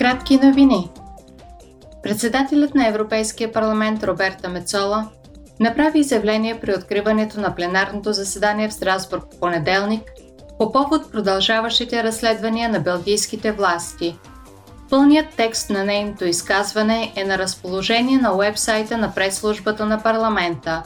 Кратки новини. Председателят на Европейския парламент Роберта Мецола направи изявление при откриването на пленарното заседание в Страсбург в понеделник по повод продължаващите разследвания на белгийските власти. Пълният текст на нейното изказване е на разположение на уебсайта на прес-службата на парламента.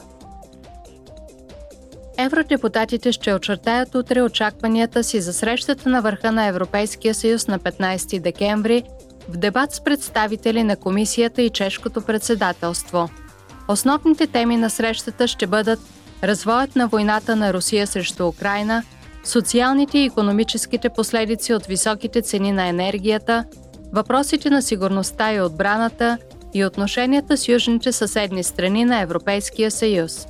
Евродепутатите ще очертаят утре очакванията си за срещата на върха на Европейския съюз на 15 декември в дебат с представители на комисията и чешкото председателство. Основните теми на срещата ще бъдат развоят на войната на Русия срещу Украина, социалните и економическите последици от високите цени на енергията, въпросите на сигурността и отбраната и отношенията с южните съседни страни на Европейския съюз.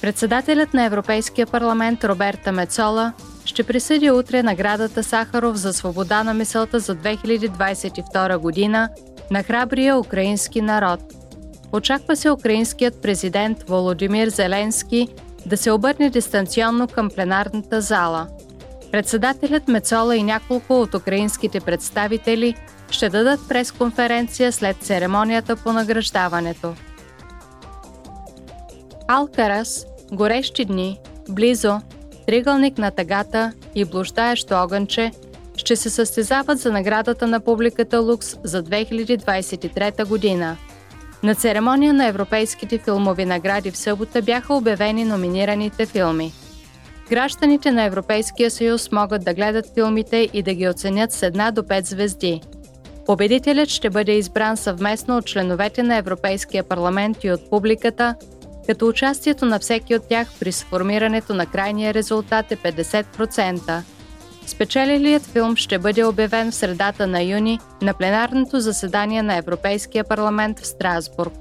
Председателят на Европейския парламент Роберта Мецола ще присъди утре наградата Сахаров за свобода на мисълта за 2022 година на храбрия украински народ. Очаква се украинският президент Володимир Зеленски да се обърне дистанционно към пленарната зала. Председателят Мецола и няколко от украинските представители ще дадат пресконференция след церемонията по награждаването. Алкарас, горещи дни, близо, Тригълник на тъгата и блуждаещо огънче ще се състезават за наградата на публиката Лукс за 2023 година. На церемония на европейските филмови награди в събота бяха обявени номинираните филми. Гражданите на Европейския съюз могат да гледат филмите и да ги оценят с една до 5 звезди. Победителят ще бъде избран съвместно от членовете на Европейския парламент и от публиката – като участието на всеки от тях при сформирането на крайния резултат е 50%. Спечелилият филм ще бъде обявен в средата на юни на пленарното заседание на Европейския парламент в Страсбург.